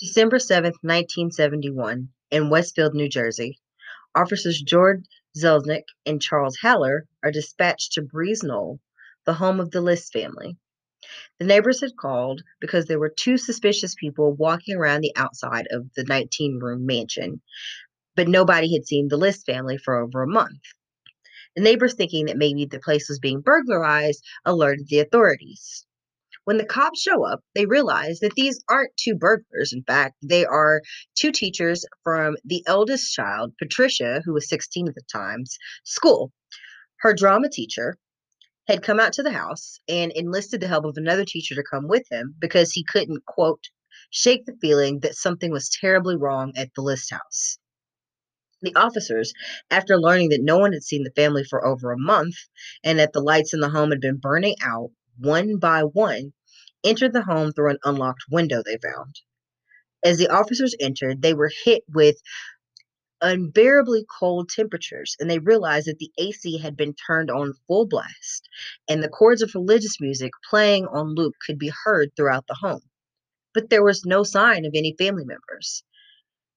December 7, 1971, in Westfield, New Jersey, officers George Zelznick and Charles Haller are dispatched to Breeze Knoll, the home of the List family. The neighbors had called because there were two suspicious people walking around the outside of the 19 room mansion, but nobody had seen the List family for over a month. The neighbors, thinking that maybe the place was being burglarized, alerted the authorities. When the cops show up, they realize that these aren't two burglars. In fact, they are two teachers from the eldest child, Patricia, who was 16 at the time's school. Her drama teacher had come out to the house and enlisted the help of another teacher to come with him because he couldn't, quote, shake the feeling that something was terribly wrong at the list house. The officers, after learning that no one had seen the family for over a month and that the lights in the home had been burning out one by one, entered the home through an unlocked window they found. As the officers entered, they were hit with unbearably cold temperatures and they realized that the AC had been turned on full blast and the chords of religious music playing on loop could be heard throughout the home. But there was no sign of any family members.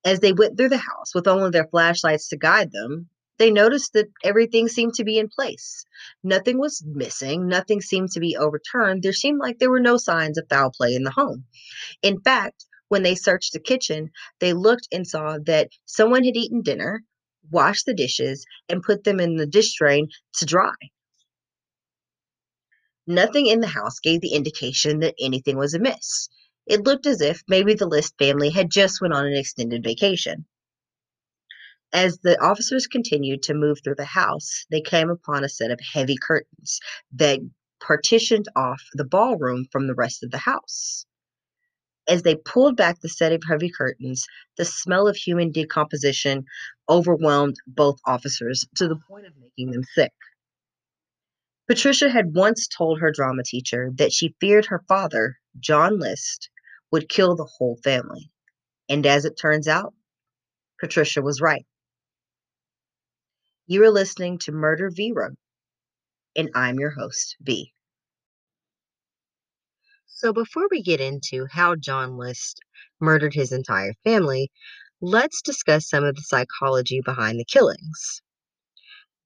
As they went through the house with only their flashlights to guide them, they noticed that everything seemed to be in place. Nothing was missing, nothing seemed to be overturned. There seemed like there were no signs of foul play in the home. In fact, when they searched the kitchen, they looked and saw that someone had eaten dinner, washed the dishes, and put them in the dish drain to dry. Nothing in the house gave the indication that anything was amiss. It looked as if maybe the List family had just went on an extended vacation. As the officers continued to move through the house, they came upon a set of heavy curtains that partitioned off the ballroom from the rest of the house. As they pulled back the set of heavy curtains, the smell of human decomposition overwhelmed both officers to the point of making them sick. Patricia had once told her drama teacher that she feared her father, John List, would kill the whole family. And as it turns out, Patricia was right. You are listening to Murder v. Roe, and I'm your host, V. So, before we get into how John List murdered his entire family, let's discuss some of the psychology behind the killings.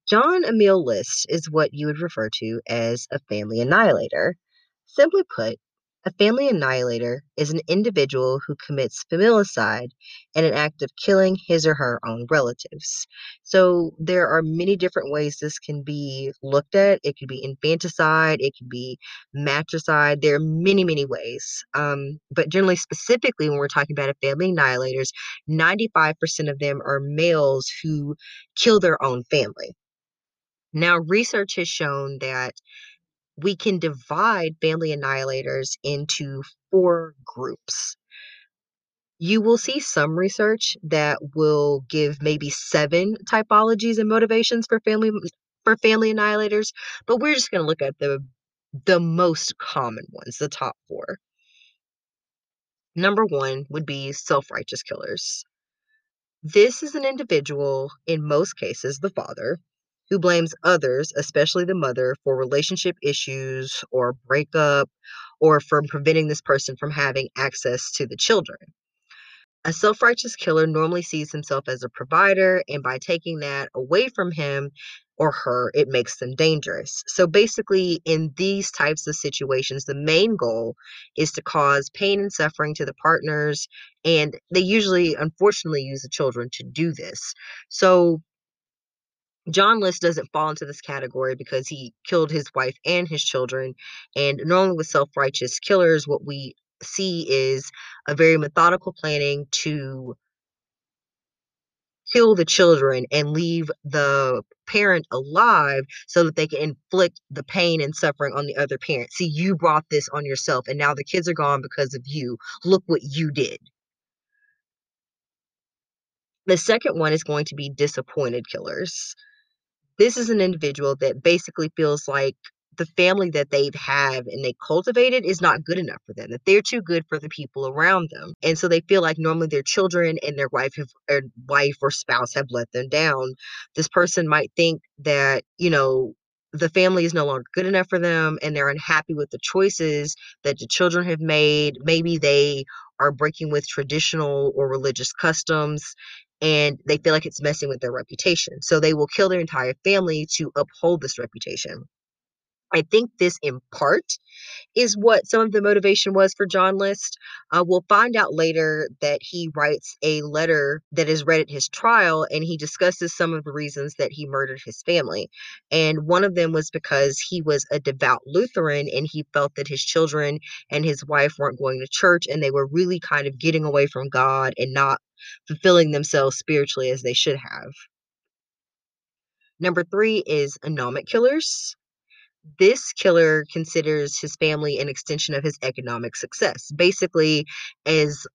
John Emil List is what you would refer to as a family annihilator. Simply put, a family annihilator is an individual who commits familicide in an act of killing his or her own relatives. So there are many different ways this can be looked at. It could be infanticide, it could be matricide. There are many, many ways. Um, but generally, specifically, when we're talking about a family annihilators, 95% of them are males who kill their own family. Now, research has shown that we can divide family annihilators into four groups. You will see some research that will give maybe seven typologies and motivations for family for family annihilators, but we're just going to look at the the most common ones, the top four. Number one would be self-righteous killers. This is an individual, in most cases the father, who blames others, especially the mother, for relationship issues or breakup or from preventing this person from having access to the children. A self righteous killer normally sees himself as a provider, and by taking that away from him or her, it makes them dangerous. So basically, in these types of situations, the main goal is to cause pain and suffering to the partners, and they usually, unfortunately, use the children to do this. So John List doesn't fall into this category because he killed his wife and his children. And normally with self righteous killers, what we see is a very methodical planning to kill the children and leave the parent alive so that they can inflict the pain and suffering on the other parent. See, you brought this on yourself, and now the kids are gone because of you. Look what you did. The second one is going to be disappointed killers this is an individual that basically feels like the family that they have and they cultivated is not good enough for them that they're too good for the people around them. And so they feel like normally their children and their wife have, or wife or spouse have let them down. This person might think that you know the family is no longer good enough for them and they're unhappy with the choices that the children have made. Maybe they are breaking with traditional or religious customs and they feel like it's messing with their reputation. So they will kill their entire family to uphold this reputation. I think this in part is what some of the motivation was for John List. Uh, we'll find out later that he writes a letter that is read at his trial and he discusses some of the reasons that he murdered his family. And one of them was because he was a devout Lutheran and he felt that his children and his wife weren't going to church and they were really kind of getting away from God and not fulfilling themselves spiritually as they should have. Number three is anomic killers this killer considers his family an extension of his economic success. Basically, as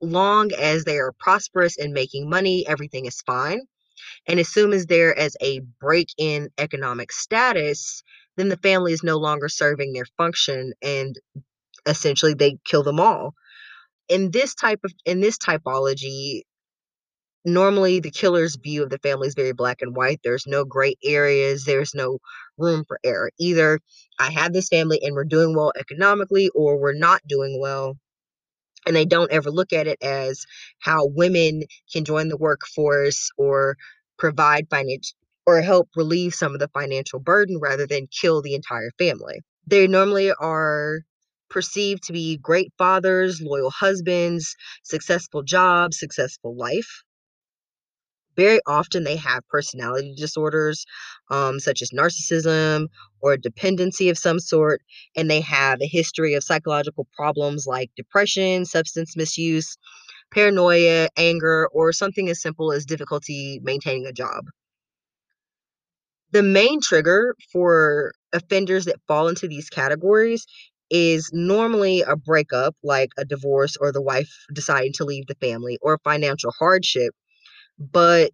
long as they are prosperous and making money, everything is fine. And as soon as there is a break in economic status, then the family is no longer serving their function and essentially they kill them all. In this type of in this typology, normally the killer's view of the family is very black and white. There's no gray areas, there's no room for error. Either I have this family and we're doing well economically, or we're not doing well. And they don't ever look at it as how women can join the workforce or provide financial or help relieve some of the financial burden rather than kill the entire family. They normally are perceived to be great fathers, loyal husbands, successful jobs, successful life very often they have personality disorders um, such as narcissism or dependency of some sort and they have a history of psychological problems like depression substance misuse paranoia anger or something as simple as difficulty maintaining a job. The main trigger for offenders that fall into these categories is normally a breakup like a divorce or the wife deciding to leave the family or financial hardship but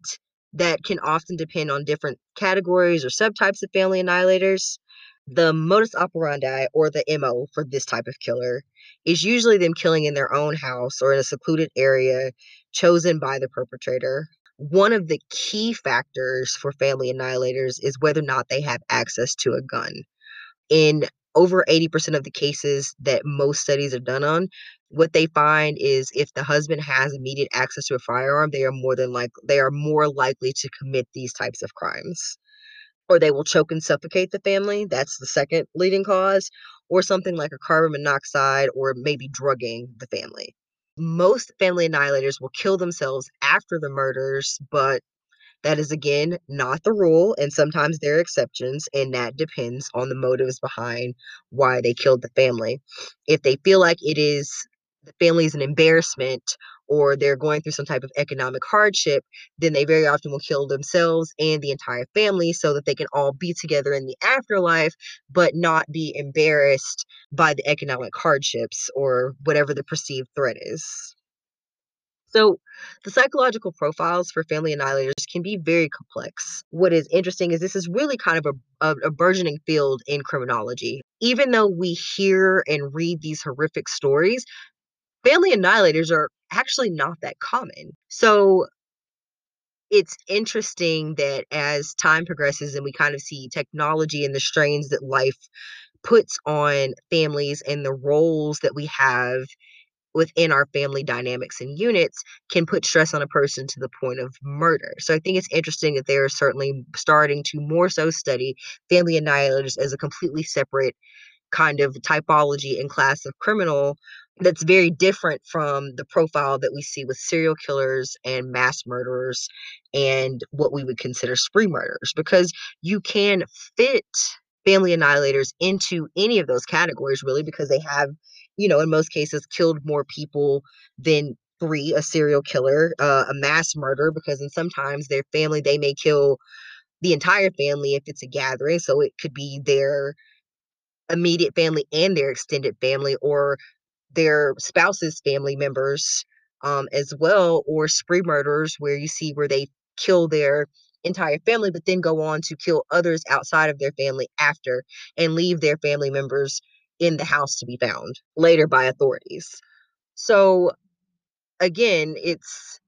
that can often depend on different categories or subtypes of family annihilators. The modus operandi or the MO for this type of killer is usually them killing in their own house or in a secluded area chosen by the perpetrator. One of the key factors for family annihilators is whether or not they have access to a gun. In over 80% of the cases that most studies are done on, what they find is if the husband has immediate access to a firearm, they are more than like they are more likely to commit these types of crimes. Or they will choke and suffocate the family. That's the second leading cause. Or something like a carbon monoxide or maybe drugging the family. Most family annihilators will kill themselves after the murders, but that is again not the rule, and sometimes there are exceptions, and that depends on the motives behind why they killed the family. If they feel like it is the family is an embarrassment or they're going through some type of economic hardship, then they very often will kill themselves and the entire family so that they can all be together in the afterlife, but not be embarrassed by the economic hardships or whatever the perceived threat is. So, the psychological profiles for family annihilators can be very complex. What is interesting is this is really kind of a, a, a, burgeoning field in criminology. Even though we hear and read these horrific stories, family annihilators are actually not that common. So, it's interesting that as time progresses and we kind of see technology and the strains that life puts on families and the roles that we have within our family dynamics and units can put stress on a person to the point of murder. So I think it's interesting that they're certainly starting to more so study family annihilators as a completely separate kind of typology and class of criminal that's very different from the profile that we see with serial killers and mass murderers and what we would consider spree murderers because you can fit family annihilators into any of those categories really because they have you know in most cases killed more people than three a serial killer uh, a mass murder because in sometimes their family they may kill the entire family if it's a gathering so it could be their immediate family and their extended family or their spouse's family members um, as well or spree murders where you see where they kill their entire family, but then go on to kill others outside of their family after and leave their family members in the house to be found later by authorities. So, again, it's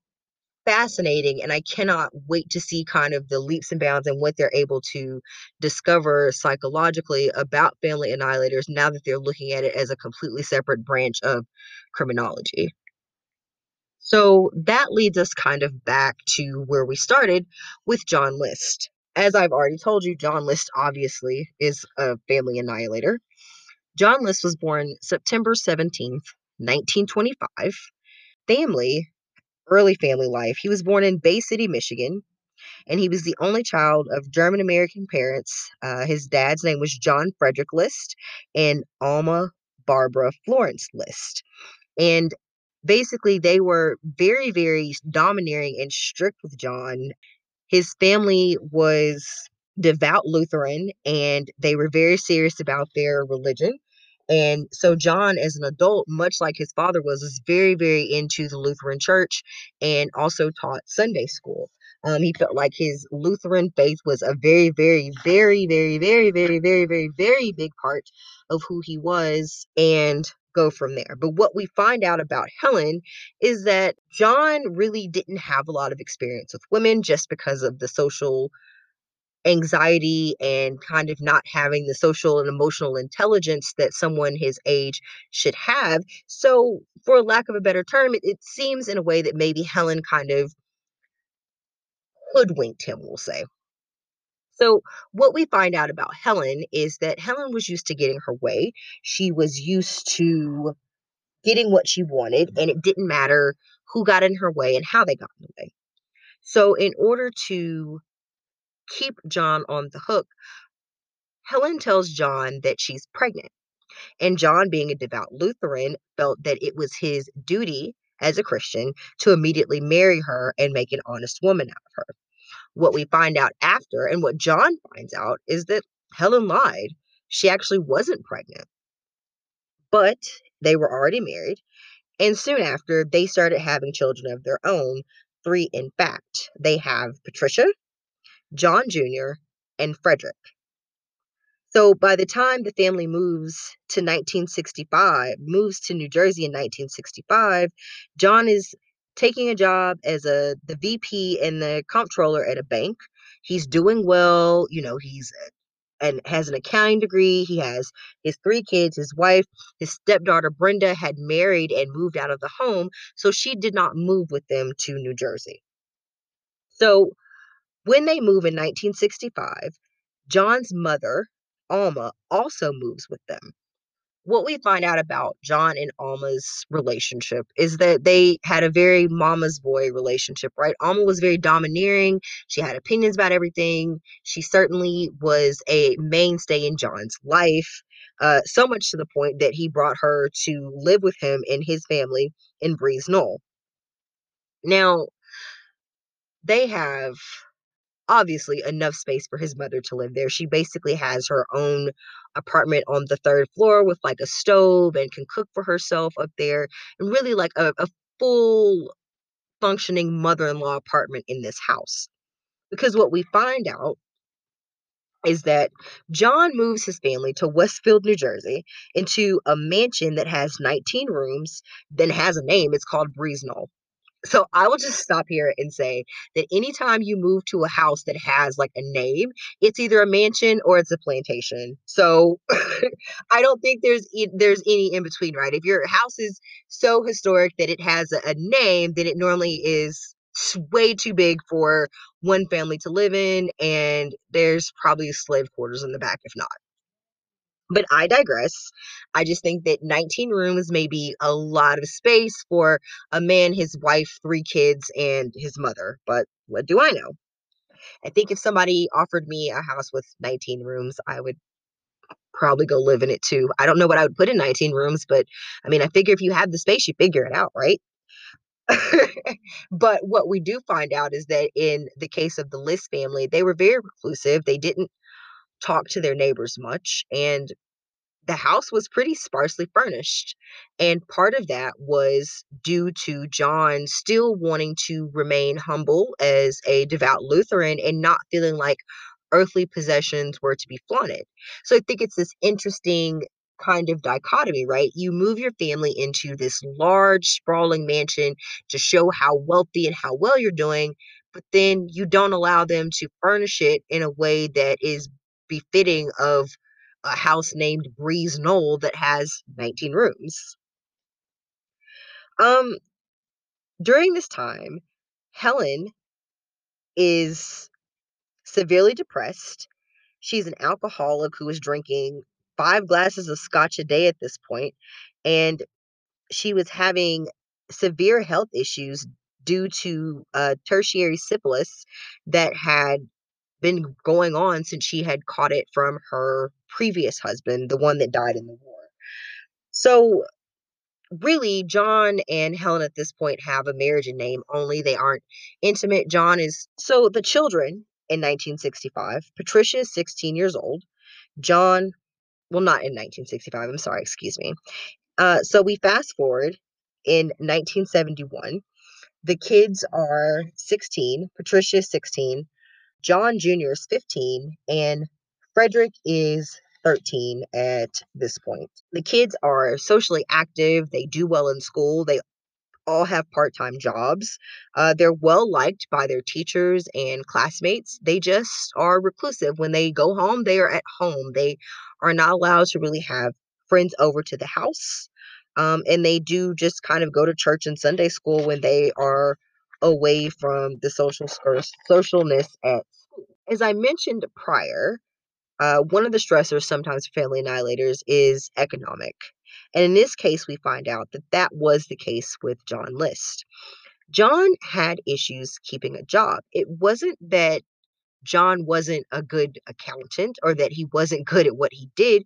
fascinating and I cannot wait to see kind of the leaps and bounds and what they're able to discover psychologically about family annihilators now that they're looking at it as a completely separate branch of criminology. So that leads us kind of back to where we started with John List. As I've already told you, John List obviously is a family annihilator. John List was born September 17th, 1925. Family early family life. He was born in Bay City, Michigan, and he was the only child of German American parents. Uh, his dad's name was John Frederick List and Alma Barbara Florence List. And basically, they were very, very domineering and strict with John. His family was devout Lutheran and they were very serious about their religion. And so John, as an adult, much like his father was, was very, very into the Lutheran church and also taught Sunday school. Um, he felt like his Lutheran faith was a very, very, very, very, very, very, very, very, very big part of who he was and go from there. But what we find out about Helen is that John really didn't have a lot of experience with women just because of the social anxiety and kind of not having the social and emotional intelligence that someone his age should have. So, for lack of a better term, it, it seems in a way that maybe Helen kind of hoodwinked him, we'll say. So, what we find out about Helen is that Helen was used to getting her way. She was used to getting what she wanted, and it didn't matter who got in her way and how they got in the way. So, in order to keep John on the hook, Helen tells John that she's pregnant. And John, being a devout Lutheran, felt that it was his duty as a Christian to immediately marry her and make an honest woman out of her. What we find out after, and what John finds out, is that Helen lied. She actually wasn't pregnant. But they were already married. And soon after, they started having children of their own. Three, in fact. They have Patricia, John Jr., and Frederick. So by the time the family moves to 1965, moves to New Jersey in 1965, John is taking a job as a the VP and the comptroller at a bank. He's doing well, you know, he's and has an accounting degree. He has his three kids, his wife, his stepdaughter Brenda had married and moved out of the home, so she did not move with them to New Jersey. So when they move in 1965, John's mother, Alma, also moves with them. What we find out about John and Alma's relationship is that they had a very mama's boy relationship, right? Alma was very domineering. She had opinions about everything. She certainly was a mainstay in John's life, uh, so much to the point that he brought her to live with him in his family in Breeze Knoll. Now, they have obviously enough space for his mother to live there. She basically has her own apartment on the third floor with like a stove and can cook for herself up there and really like a, a full functioning mother-in-law apartment in this house. Because what we find out is that John moves his family to Westfield, New Jersey, into a mansion that has 19 rooms, then has a name. It's called Breeze Knoll. So I will just stop here and say that anytime you move to a house that has like a name, it's either a mansion or it's a plantation. So I don't think there's there's any in between, right? If your house is so historic that it has a, a name, then it normally is way too big for one family to live in, and there's probably slave quarters in the back if not. But I digress. I just think that 19 rooms may be a lot of space for a man, his wife, three kids, and his mother. But what do I know? I think if somebody offered me a house with 19 rooms, I would probably go live in it too. I don't know what I would put in 19 rooms, but I mean, I figure if you have the space, you figure it out, right? but what we do find out is that in the case of the List family, they were very reclusive. They didn't talk to their neighbors much. And the house was pretty sparsely furnished. And part of that was due to John still wanting to remain humble as a devout Lutheran and not feeling like earthly possessions were to be flaunted. So I think it's this interesting kind of dichotomy, right? You move your family into this large, sprawling mansion to show how wealthy and how well you're doing, but then you don't allow them to furnish it in a way that is befitting of a house named Breeze Knoll that has 19 rooms. Um, during this time, Helen is severely depressed. She's an alcoholic who is drinking five glasses of scotch a day at this point, and she was having severe health issues due to uh, tertiary syphilis that had been going on since she had caught it from her previous husband, the one that died in the war. So really, John and Helen at this point have a marriage in name only. They aren't intimate. John is so the children in 1965. Patricia is 16 years old. John, well, not in 1965. I'm sorry, excuse me. Uh, so we fast forward in 1971. The kids are 16. Patricia is 16. John Jr. is 15. And Frederick is 13 at this point. The kids are socially active, they do well in school, they all have part time jobs. Uh, they're well liked by their teachers and classmates. They just are reclusive. When they go home, they are at home. They are not allowed to really have friends over to the house. Um, and they do just kind of go to church and Sunday school when they are away from the social socialness at school. As I mentioned prior, uh, one of the stressors sometimes for family annihilators is economic. And in this case, we find out that that was the case with John List. John had issues keeping a job. It wasn't that John wasn't a good accountant or that he wasn't good at what he did.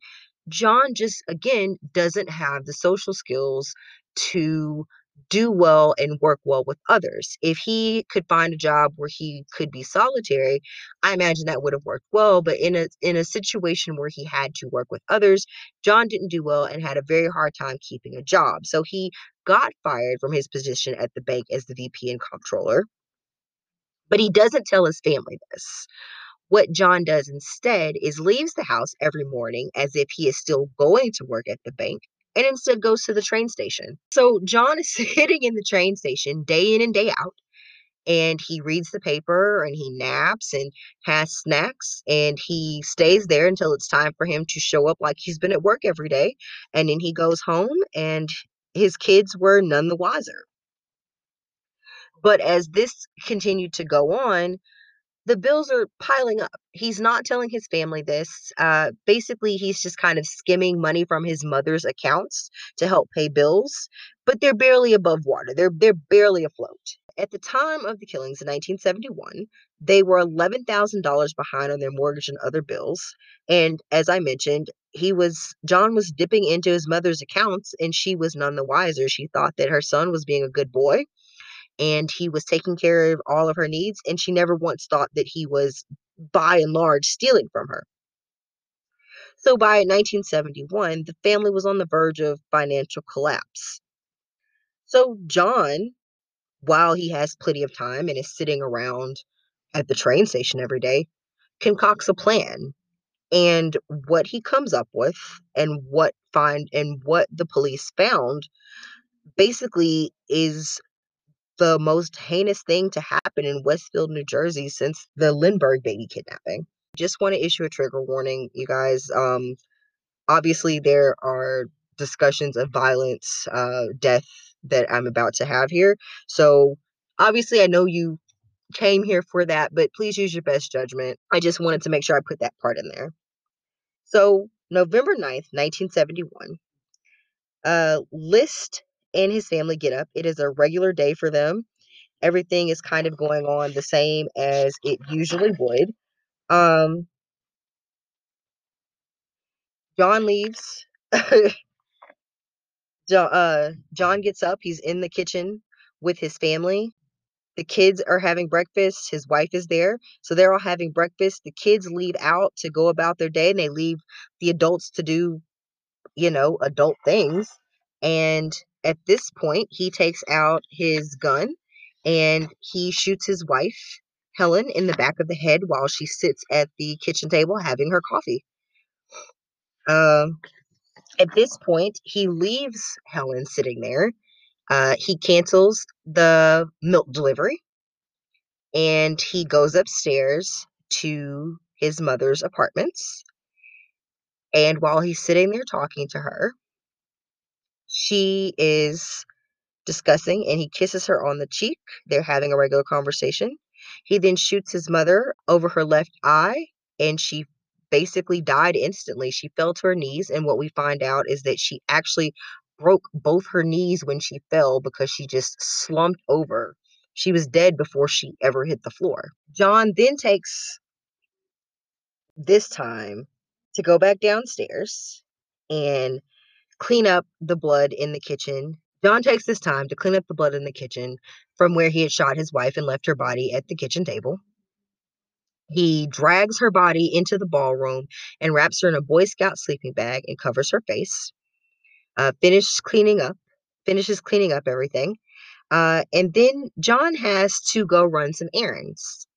John just, again, doesn't have the social skills to do well and work well with others. If he could find a job where he could be solitary, I imagine that would have worked well, but in a in a situation where he had to work with others, John didn't do well and had a very hard time keeping a job. So he got fired from his position at the bank as the VP and comptroller. But he doesn't tell his family this. What John does instead is leaves the house every morning as if he is still going to work at the bank and instead goes to the train station. So John is sitting in the train station day in and day out, and he reads the paper and he naps and has snacks and he stays there until it's time for him to show up like he's been at work every day. And then he goes home and his kids were none the wiser. But as this continued to go on, the bills are piling up. He's not telling his family this. Uh, basically, he's just kind of skimming money from his mother's accounts to help pay bills, but they're barely above water. They're they're barely afloat. At the time of the killings in 1971, they were $11,000 behind on their mortgage and other bills. And as I mentioned, he was John was dipping into his mother's accounts and she was none the wiser. She thought that her son was being a good boy and he was taking care of all of her needs and she never once thought that he was by and large stealing from her. So by 1971 the family was on the verge of financial collapse. So john while he has plenty of time and is sitting around at the train station every day concocts a plan and what he comes up with and what find and what the police found basically is the most heinous thing to happen in Westfield, New Jersey since the Lindbergh baby kidnapping. Just want to issue a trigger warning, you guys. Um, obviously, there are discussions of violence, uh, death that I'm about to have here. So, obviously, I know you came here for that, but please use your best judgment. I just wanted to make sure I put that part in there. So, November 9th, 1971, uh, List and his family get up. It is a regular day for them. Everything is kind of going on the same as it usually would. Um, John leaves. John, uh, John gets up. He's in the kitchen with his family. The kids are having breakfast. His wife is there. So they're all having breakfast. The kids leave out to go about their day and they leave the adults to do, you know, adult things. And at this point, he takes out his gun and he shoots his wife, Helen, in the back of the head while she sits at the kitchen table having her coffee. Um, At this point, he leaves Helen sitting there. Uh, he cancels the milk delivery and he goes upstairs to his mother's apartments. And while he's sitting there talking to her, she is discussing and he kisses her on the cheek. They're having a regular conversation. He then shoots his mother over her left eye and she basically died instantly. She fell to her knees, and what we find out is that she actually broke both her knees when she fell because she just slumped over. She was dead before she ever hit the floor. John then takes this time to go back downstairs and clean up the blood in the kitchen. John takes this time to clean up the blood in the kitchen from where he had shot his wife and left her body at the kitchen table. He drags her body into the ballroom and wraps her in a Boy Scout sleeping bag and covers her face. Uh, finishes cleaning up, finishes cleaning up everything. Uh, and then John has to go run some errands.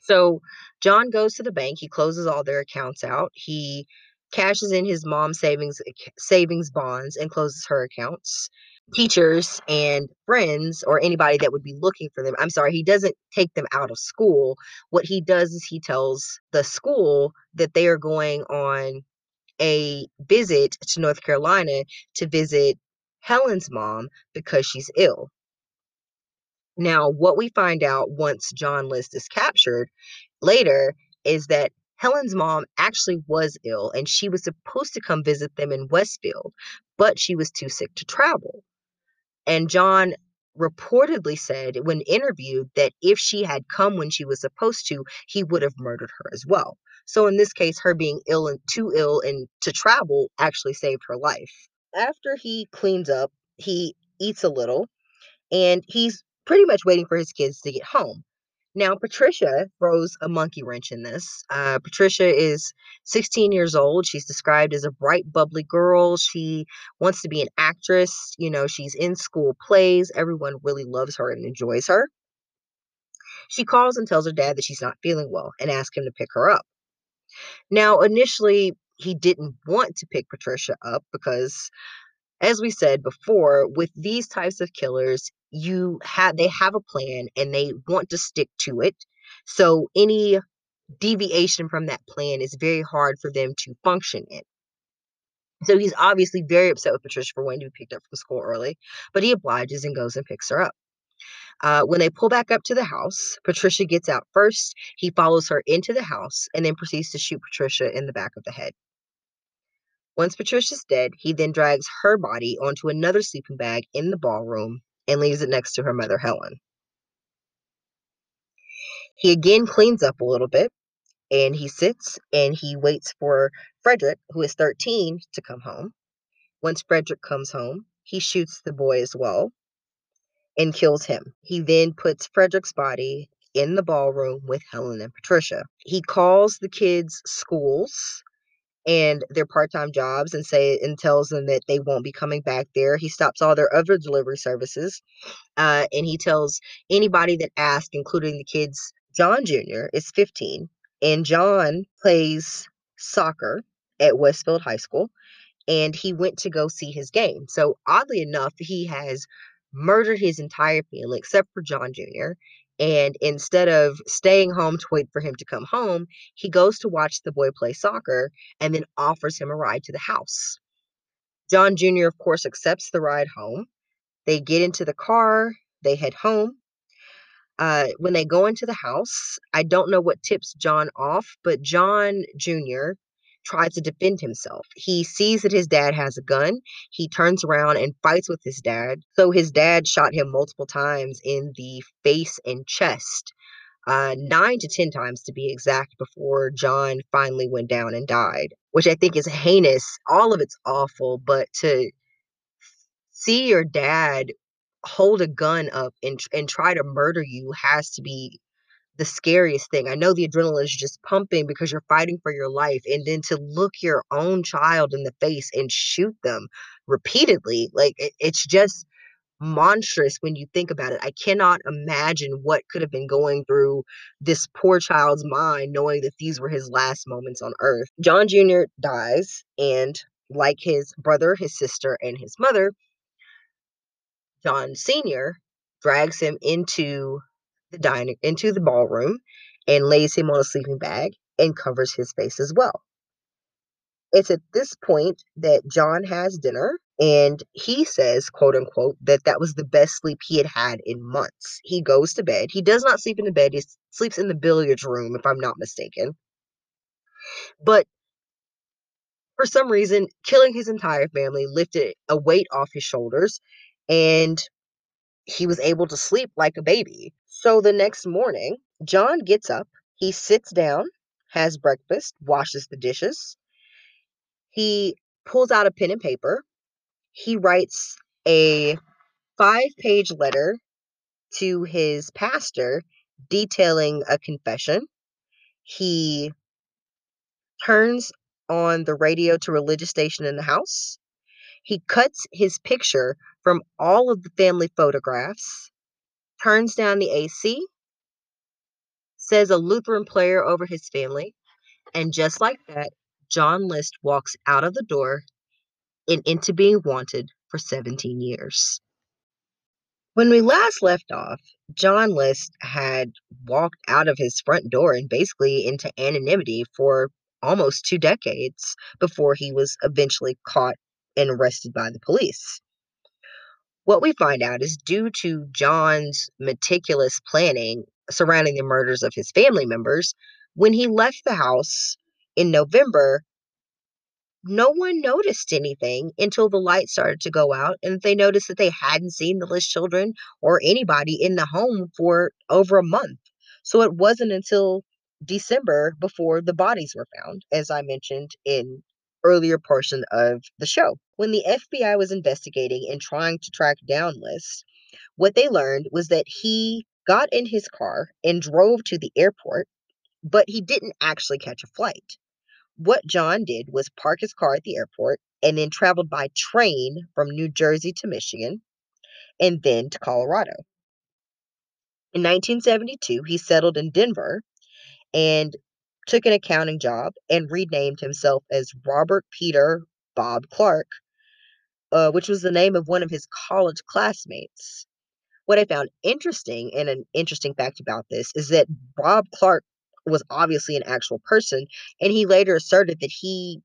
So John goes to the bank. He closes all their accounts out. He cashes in his mom's savings eh, savings bonds and closes her accounts teachers and friends or anybody that would be looking for them. I'm sorry, he doesn't take them out of school. What he does is he tells the school that they are going on a visit to North Carolina to visit Helen's mom because she's ill. Now, what we find out once John List is captured later is that Helen's mom actually was ill and she was supposed to come visit them in Westfield, but she was too sick to travel. And John reportedly said when interviewed that if she had come when she was supposed to, he would have murdered her as well. So in this case, her being ill and too ill and to travel actually saved her life. After he cleans up, he eats a little and he's pretty much waiting for his kids to get home. Now, Patricia throws a monkey wrench in this. Uh, Patricia is 16 years old. She's described as a bright, bubbly girl. She wants to be an actress. You know, she's in school plays. Everyone really loves her and enjoys her. She calls and tells her dad that she's not feeling well and asks him to pick her up. Now, initially, he didn't want to pick Patricia up because as we said before, with these types of killers, you have they have a plan and they want to stick to it. So any deviation from that plan is very hard for them to function in. So he's obviously very upset with Patricia for wanting to be picked up from school early, but he obliges and goes and picks her up. Uh, when they pull back up to the house, Patricia gets out first. He follows her into the house and then proceeds to shoot Patricia in the back of the head. Once Patricia's dead, he then drags her body onto another sleeping bag in the ballroom and leaves it next to her mother, Helen. He again cleans up a little bit and he sits and he waits for Frederick, who is 13, to come home. Once Frederick comes home, he shoots the boy as well and kills him. He then puts Frederick's body in the ballroom with Helen and Patricia. He calls the kids' schools and their part-time jobs and say and tells them that they won't be coming back there. He stops all their other delivery services, uh, and he tells anybody that asks, including the kids. John Jr. is 15, and John plays soccer at Westfield High School, and he went to go see his game. So oddly enough, he has murdered his entire family except for John Jr. And instead of staying home to wait for him to come home, he goes to watch the boy play soccer and then offers him a ride to the house. John Jr., of course, accepts the ride home. They get into the car, they head home. Uh, when they go into the house, I don't know what tips John off, but John Jr tries to defend himself. He sees that his dad has a gun. He turns around and fights with his dad. So his dad shot him multiple times in the face and chest, uh, nine to 10 times to be exact, before John finally went down and died, which I think is heinous. All of it's awful, but to see your dad hold a gun up and, and try to murder you has to be the scariest thing. I know the adrenaline is just pumping because you're fighting for your life. And then to look your own child in the face and shoot them repeatedly, like it, it's just monstrous when you think about it. I cannot imagine what could have been going through this poor child's mind knowing that these were his last moments on earth. John Jr. dies and like his brother, his sister, and his mother, John Sr. drags him into the dining into the ballroom and lays him on a sleeping bag and covers his face as well. It's at this point that John has dinner and he says, quote unquote, that that was the best sleep he had had in months. He goes to bed. He does not sleep in the bed. He sleeps in the billiards room, if I'm not mistaken. But for some reason, killing his entire family lifted a weight off his shoulders and he was able to sleep like a baby. So the next morning, John gets up, he sits down, has breakfast, washes the dishes. He pulls out a pen and paper. He writes a five page letter to his pastor detailing a confession. He turns on the radio to religious station in the house. He cuts his picture from all of the family photographs, turns down the AC, says a Lutheran prayer over his family, and just like that, John List walks out of the door and into being wanted for 17 years. When we last left off, John List had walked out of his front door and basically into anonymity for almost two decades before he was eventually caught and arrested by the police. What we find out is due to John's meticulous planning surrounding the murders of his family members, when he left the house in November, no one noticed anything until the lights started to go out and they noticed that they hadn't seen the List children or anybody in the home for over a month. So it wasn't until December before the bodies were found, as I mentioned in earlier portion of the show. When the FBI was investigating and trying to track down List, what they learned was that he got in his car and drove to the airport, but he didn't actually catch a flight. What John did was park his car at the airport and then traveled by train from New Jersey to Michigan and then to Colorado. In 1972, he settled in Denver and took an accounting job and renamed himself as Robert Peter Bob Clark, uh, which was the name of one of his college classmates. What I found interesting and an interesting fact about this is that Bob Clark was obviously an actual person, and he later asserted that he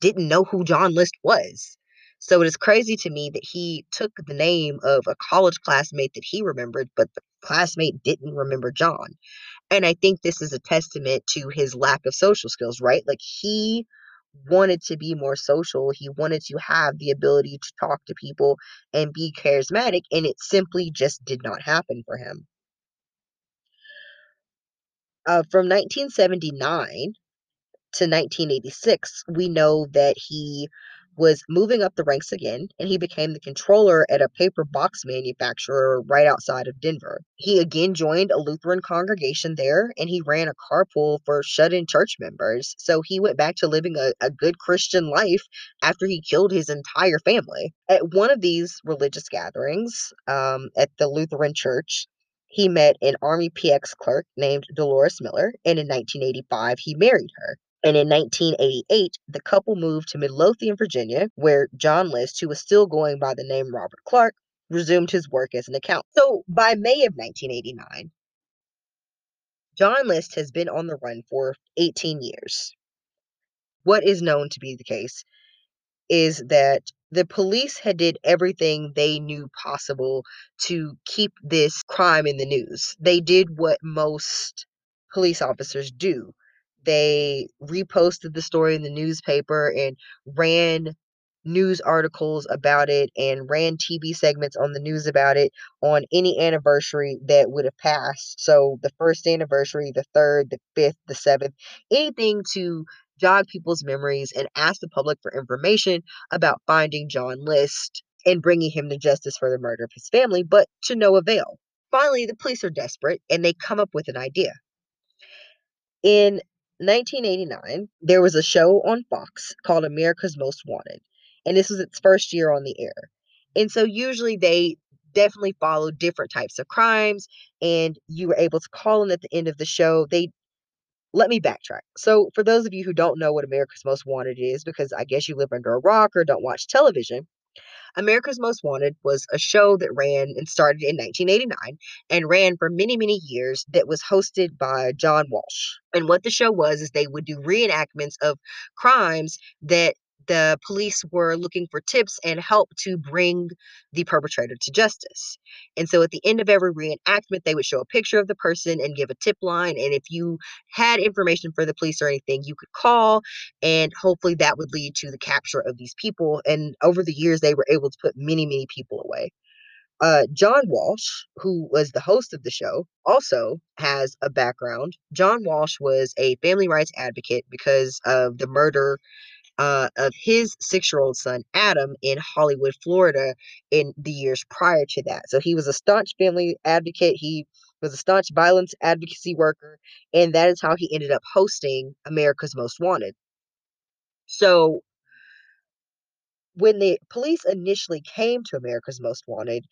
didn't know who John List was. So it is crazy to me that he took the name of a college classmate that he remembered, but the classmate didn't remember John. And I think this is a testament to his lack of social skills, right? Like he wanted to be more social. He wanted to have the ability to talk to people and be charismatic, and it simply just did not happen for him. Uh, from 1979 to 1986, we know that he was moving up the ranks again, and he became the controller at a paper box manufacturer right outside of Denver. He again joined a Lutheran congregation there, and he ran a carpool for shut in church members. So he went back to living a, a good Christian life after he killed his entire family. At one of these religious gatherings um, at the Lutheran church, he met an Army PX clerk named Dolores Miller, and in 1985, he married her. And in 1988, the couple moved to Midlothian, Virginia, where John List, who was still going by the name Robert Clark, resumed his work as an accountant. So by May of 1989, John List has been on the run for 18 years. What is known to be the case is that the police had did everything they knew possible to keep this crime in the news. They did what most police officers do they reposted the story in the newspaper and ran news articles about it and ran TV segments on the news about it on any anniversary that would have passed. So the first anniversary, the third, the fifth, the seventh, anything to jog people's memories and ask the public for information about finding John List and bringing him to justice for the murder of his family, but to no avail. Finally, the police are desperate and they come up with an idea. In 1989, there was a show on Fox called America's Most Wanted, and this was its first year on the air. And so usually they definitely follow different types of crimes, and you were able to call in at the end of the show. They let me backtrack. So, for those of you who don't know what America's Most Wanted is, because I guess you live under a rock or don't watch television, America's Most Wanted was a show that ran and started in 1989 and ran for many, many years that was hosted by John Walsh. And what the show was is they would do reenactments of crimes that the police were looking for tips and help to bring the perpetrator to justice. And so at the end of every reenactment, they would show a picture of the person and give a tip line. And if you had information for the police or anything, you could call, and hopefully that would lead to the capture of these people. And over the years, they were able to put many, many people away. Uh, John Walsh, who was the host of the show, also has a background. John Walsh was a family rights advocate because of the murder uh, of his six year old son, Adam, in Hollywood, Florida, in the years prior to that. So he was a staunch family advocate. He was a staunch violence advocacy worker, and that is how he ended up hosting America's Most Wanted. So when the police initially came to America's Most Wanted,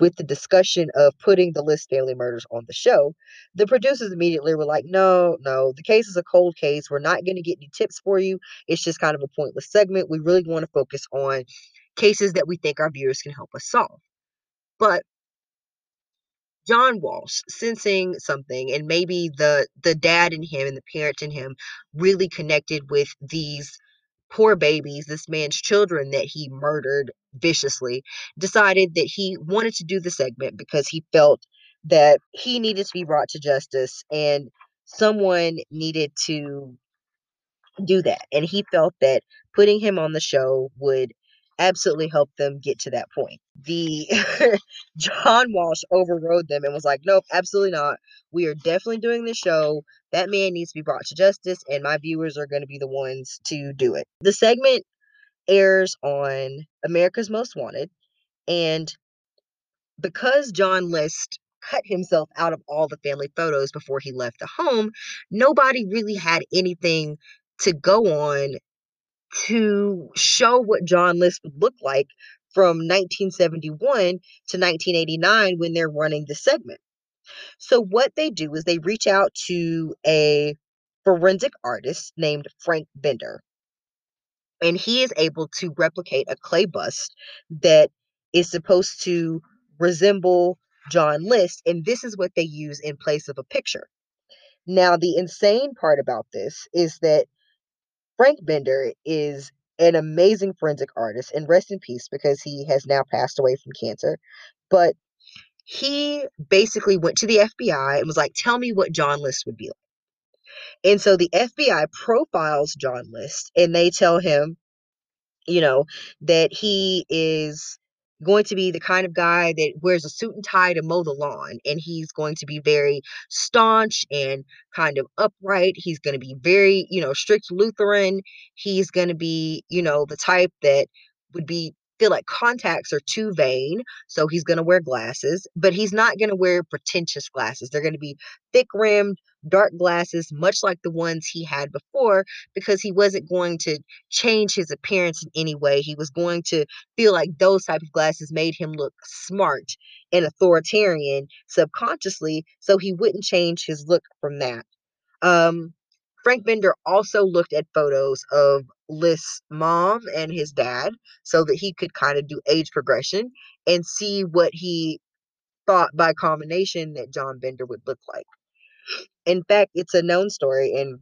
with the discussion of putting the List family murders on the show, the producers immediately were like, no, no, the case is a cold case. We're not going to get any tips for you. It's just kind of a pointless segment. We really want to focus on cases that we think our viewers can help us solve. But John Walsh sensing something and maybe the the dad in him and the parent in him really connected with these poor babies, this man's children that he murdered viciously, decided that he wanted to do the segment because he felt that he needed to be brought to justice and someone needed to do that. And he felt that putting him on the show would absolutely help them get to that point. The John Walsh overrode them and was like, "Nope, absolutely not. We are definitely doing the show. That man needs to be brought to justice, and my viewers are going to be the ones to do it." The segment airs on America's Most Wanted, and because John List cut himself out of all the family photos before he left the home, nobody really had anything to go on to show what John List would look like from 1971 to 1989 when they're running the segment. So, what they do is they reach out to a forensic artist named Frank Bender. And he is able to replicate a clay bust that is supposed to resemble John List. And this is what they use in place of a picture. Now, the insane part about this is that Frank Bender is an amazing forensic artist, and rest in peace because he has now passed away from cancer. But he basically went to the FBI and was like, Tell me what John List would be like. And so the FBI profiles John List and they tell him, you know, that he is going to be the kind of guy that wears a suit and tie to mow the lawn and he's going to be very staunch and kind of upright. He's going to be very you know strict lutheran. He's going to be you know the type that would be feel like contacts are too vain so he's going to wear glasses but he's not going to wear pretentious glasses. They're going to be thick rimmed dark glasses much like the ones he had before because he wasn't going to change his appearance in any way. He was going to feel like those type of glasses made him look smart and authoritarian subconsciously so he wouldn't change his look from that. Um Frank Bender also looked at photos of List's mom and his dad so that he could kind of do age progression and see what he thought by combination that John Bender would look like. In fact, it's a known story, and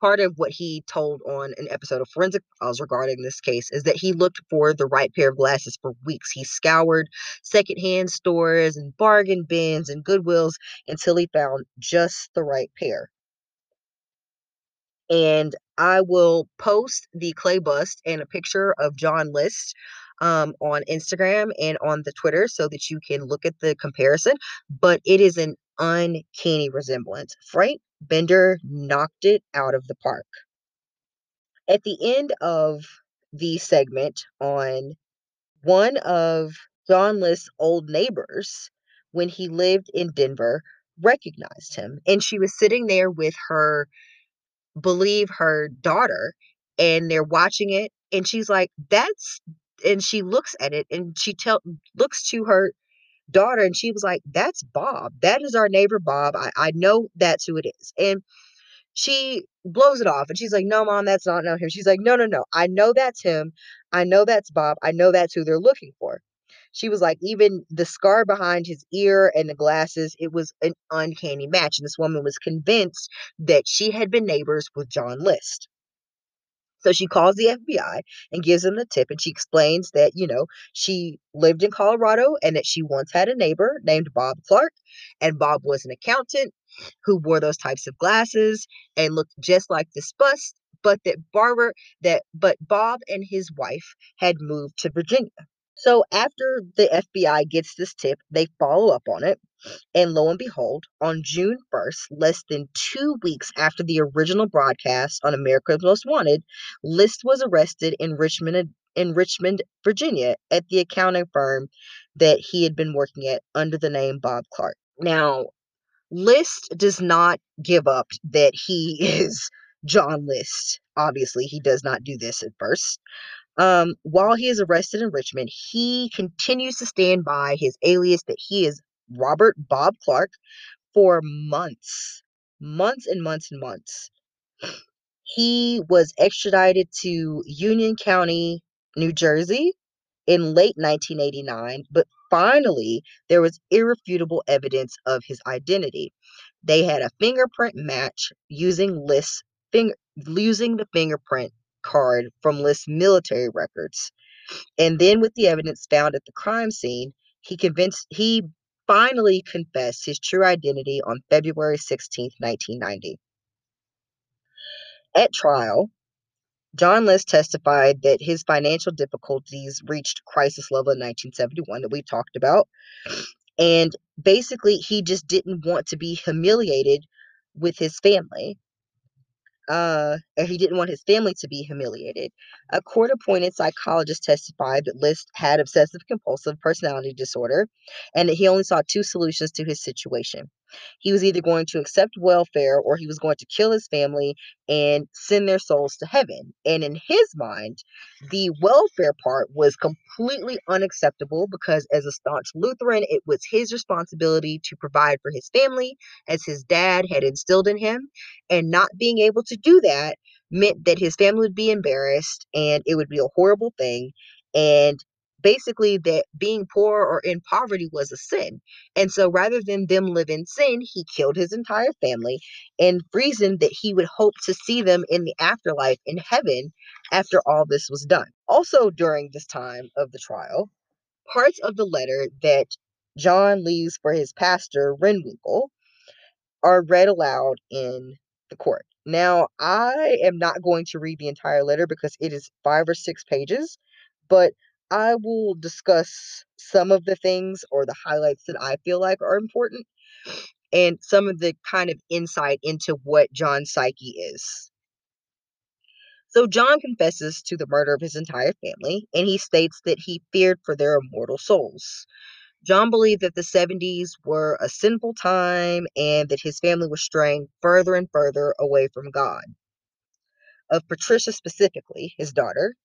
part of what he told on an episode of Forensic Files regarding this case is that he looked for the right pair of glasses for weeks. He scoured secondhand stores and bargain bins and Goodwills until he found just the right pair and I will post the clay bust and a picture of John List um, on Instagram and on the Twitter so that you can look at the comparison. But it is an uncanny resemblance. Frank Bender knocked it out of the park. At the end of the segment on one of John List's old neighbors, when he lived in Denver, recognized him. And she was sitting there with her believe her daughter and they're watching it and she's like that's and she looks at it and she tell looks to her daughter, and she was like, That's Bob. That is our neighbor Bob. I, I know that's who it is. And she blows it off and she's like, No, mom, that's not, not him. She's like, No, no, no. I know that's him. I know that's Bob. I know that's who they're looking for. She was like, even the scar behind his ear and the glasses, it was an uncanny match. And this woman was convinced that she had been neighbors with John List. So she calls the FBI and gives them the tip, and she explains that, you know, she lived in Colorado and that she once had a neighbor named Bob Clark, and Bob was an accountant who wore those types of glasses and looked just like this bust, but that Barbara, that but Bob and his wife had moved to Virginia. So after the FBI gets this tip, they follow up on it. And lo and behold, on June 1st, less than two weeks after the original broadcast on America's Most Wanted, List was arrested in Richmond, in Richmond, Virginia, at the accounting firm that he had been working at under the name Bob Clark. Now, List does not give up that he is John List. Obviously, he does not do this at first. Um, while he is arrested in Richmond, he continues to stand by his alias that he is Robert Bob Clark for months, months and months and months. He was extradited to Union County, New Jersey in late 1989, but finally there was irrefutable evidence of his identity. They had a fingerprint match using List's finger the fingerprint card from List's military records. And then with the evidence found at the crime scene, he convinced he finally confessed his true identity on February 16, 1990. At trial, John List testified that his financial difficulties reached crisis level in 1971 that we talked about. And basically, he just didn't want to be humiliated with his family uh, and he didn't want his family to be humiliated. A court appointed psychologist testified that List had obsessive compulsive personality disorder and that he only saw two solutions to his situation. He was either going to accept welfare or he was going to kill his family and send their souls to heaven. And in his mind, the welfare part was completely unacceptable because, as a staunch Lutheran, it was his responsibility to provide for his family as his dad had instilled in him. And not being able to do that meant that his family would be embarrassed and it would be a horrible thing. And basically that being poor or in poverty was a sin. And so rather than them live in sin, he killed his entire family and reasoned that he would hope to see them in the afterlife in heaven after all this was done. Also, during this time of the trial, parts of the letter that John leaves for his pastor, Rehwinkel, are read aloud in the court. Now, I am not going to read the entire letter because it is five or six pages, but I will discuss some of the things or the highlights that I feel like are important and some of the kind of insight into what John's psyche is. So, John confesses to the murder of his entire family, and he states that he feared for their immortal souls. John believed that the 70s were a sinful time and that his family was straying further and further away from God. Of Patricia specifically, his daughter,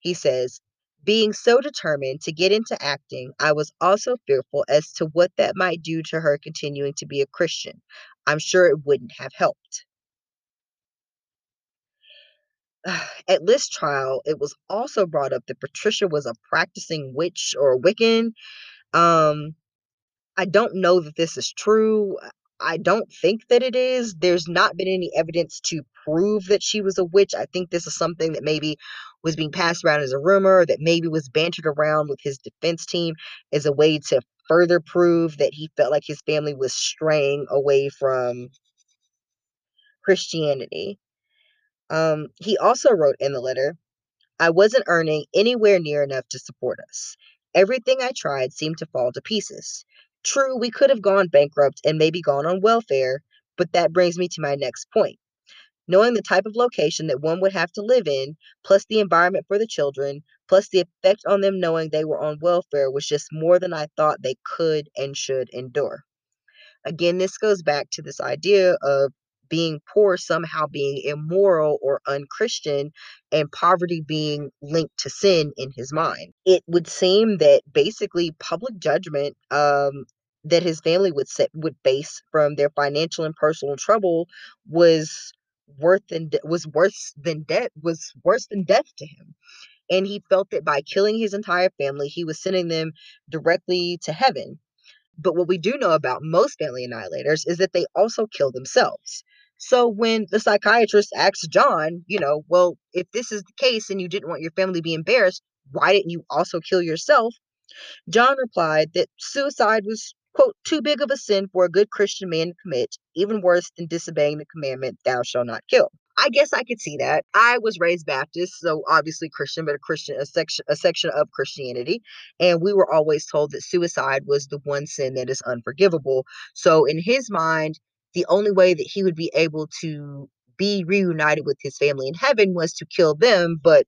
he says, being so determined to get into acting, I was also fearful as to what that might do to her continuing to be a Christian. I'm sure it wouldn't have helped. At List's trial, it was also brought up that Patricia was a practicing witch or Wiccan. Um, I don't know that this is true. I don't think that it is. There's not been any evidence to prove that she was a witch. I think this is something that maybe was being passed around as a rumor, that maybe was bantered around with his defense team as a way to further prove that he felt like his family was straying away from Christianity. Um, he also wrote in the letter, I wasn't earning anywhere near enough to support us. Everything I tried seemed to fall to pieces. True, we could have gone bankrupt and maybe gone on welfare, but that brings me to my next point. Knowing the type of location that one would have to live in, plus the environment for the children, plus the effect on them knowing they were on welfare was just more than I thought they could and should endure. Again, this goes back to this idea of being poor somehow being immoral or unchristian and poverty being linked to sin in his mind. It would seem that basically public judgment um, that his family would set would base from their financial and personal trouble was worth than was worse than death was worse than death to him. And he felt that by killing his entire family he was sending them directly to heaven. But what we do know about most family annihilators is that they also kill themselves. So when the psychiatrist asks john you know well if this is the case and you didn't want your family to be embarrassed why didn't you also kill yourself? John replied that suicide was quote, too big of a sin for a good Christian man to commit, even worse than disobeying the commandment, thou shalt not kill. I guess I could see that. I was raised Baptist, so obviously Christian, but a Christian, a section, a section of Christianity, and we were always told that suicide was the one sin that is unforgivable. So in his mind, the only way that he would be able to be reunited with his family in heaven was to kill them, but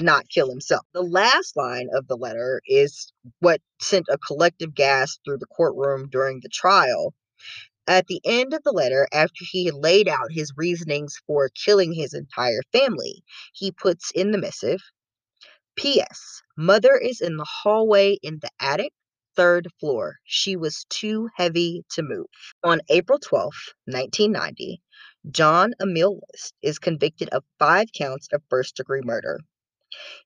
not kill himself. The last line of the letter is what sent a collective gasp through the courtroom during the trial. At the end of the letter, after he had laid out his reasonings for killing his entire family, he puts in the missive P.S. Mother is in the hallway in the attic, third floor. She was too heavy to move. On April 12, 1990, John Emil List is convicted of five counts of first degree murder.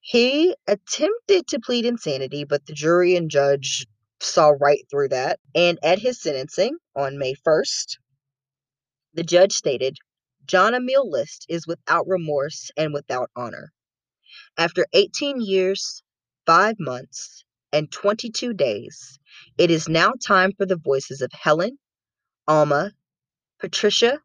He attempted to plead insanity, but the jury and judge saw right through that. And at his sentencing on May 1st, the judge stated John Emil List is without remorse and without honor. After 18 years, 5 months, and 22 days, it is now time for the voices of Helen, Alma, Patricia,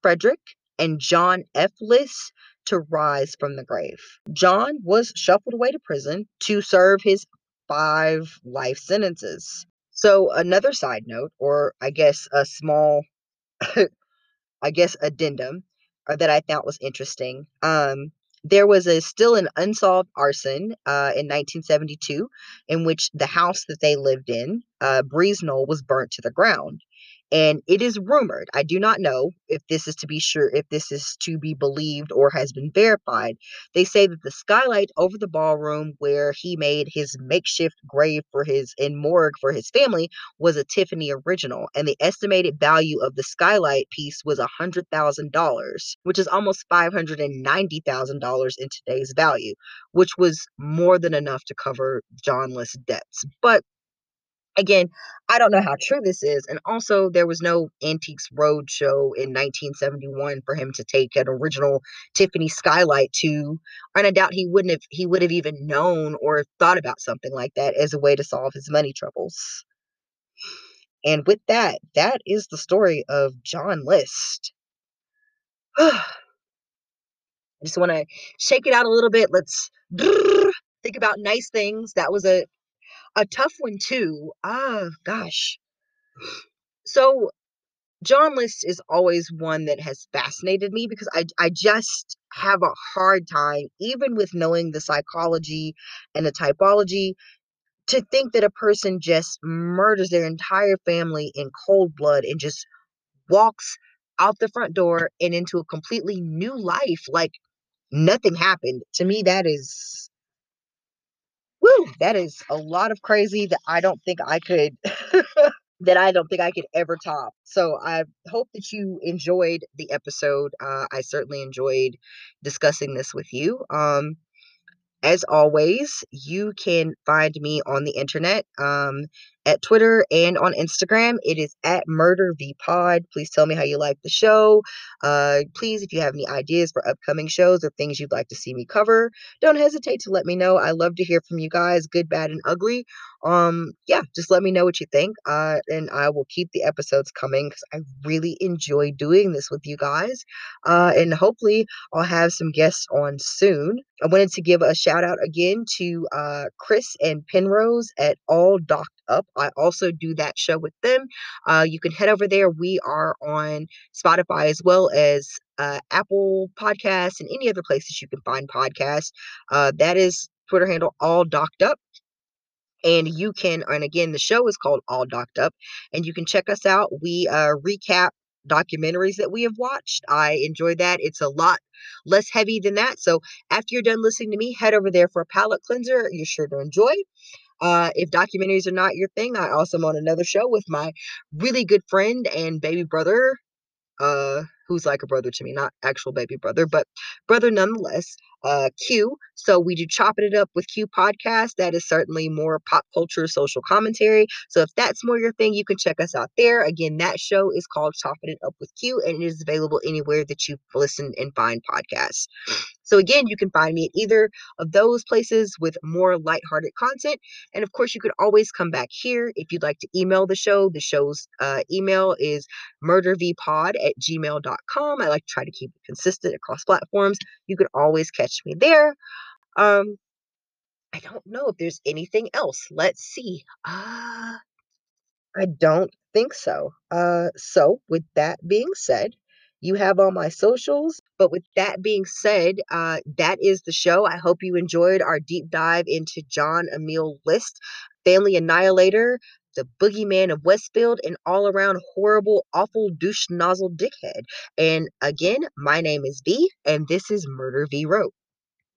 Frederick, and John F. List to rise from the grave. John was shuffled away to prison to serve his five life sentences. So, another side note, or I guess a small, I guess, addendum uh, that I thought was interesting. Um, there was a still an unsolved arson uh, in 1972 in which the house that they lived in, uh, Breeze Knoll, was burnt to the ground. And it is rumored, I do not know if this is to be sure, if this is to be believed or has been verified. They say that the skylight over the ballroom where he made his makeshift grave for his in morgue for his family was a Tiffany original. And the estimated value of the skylight piece was a $100,000, which is almost $590,000 in today's value, which was more than enough to cover John debts. But Again, I don't know how true this is. And also, there was no Antiques Roadshow in 1971 for him to take an original Tiffany skylight to. And I doubt he wouldn't have he would have even known or thought about something like that as a way to solve his money troubles. And with that, that is the story of John List. I just want to shake it out a little bit. Let's think about nice things. That was a a tough one too. Ah, gosh. So John List is always one that has fascinated me because I I just have a hard time, even with knowing the psychology and the typology, to think that a person just murders their entire family in cold blood and just walks out the front door and into a completely new life like nothing happened. To me, that is That is a lot of crazy that I don't think I could that I don't think I could ever top. So I hope that you enjoyed the episode. Uh, I certainly enjoyed discussing this with you. Um, as always, you can find me on the internet um, at Twitter and on Instagram. It is at Murder V Pod. Please tell me how you like the show. Uh, please, if you have any ideas for upcoming shows or things you'd like to see me cover, don't hesitate to let me know. I love to hear from you guys, good, bad, and ugly. Um, yeah, just let me know what you think, uh, and I will keep the episodes coming because I really enjoy doing this with you guys. Uh, and hopefully, I'll have some guests on soon. I wanted to give a shout out again to uh, Chris and Penrose at All Docked Up. I also do that show with them. Uh, you can head over there. We are on Spotify as well as uh, Apple Podcasts and any other places you can find podcasts. Uh, that is Twitter handle All Docked Up and you can and again the show is called all docked up and you can check us out we uh recap documentaries that we have watched. I enjoy that. It's a lot less heavy than that. So after you're done listening to me, head over there for a palate cleanser. You're sure to enjoy. Uh, if documentaries are not your thing, I also am on another show with my really good friend and baby brother, uh, who's like a brother to me, not actual baby brother, but brother nonetheless, uh, Q. So we do Chopping It Up with Q podcast. That is certainly more pop culture, social commentary. So if that's more your thing, you can check us out there. Again, that show is called Chopping It Up with Q, and it is available anywhere that you listen and find podcasts. So again, you can find me at either of those places with more lighthearted content. And of course, you could always come back here if you'd like to email the show. The show's uh, email is murdervpod at gmail.com. I like to try to keep it consistent across platforms. You can always catch me there. Um, I don't know if there's anything else. Let's see. Uh, I don't think so. Uh, so with that being said, you have all my socials. But with that being said, uh, that is the show. I hope you enjoyed our deep dive into John Emil List, Family Annihilator, the boogeyman of Westfield, and all around horrible, awful douche nozzle dickhead. And again, my name is V, and this is Murder V Wrote.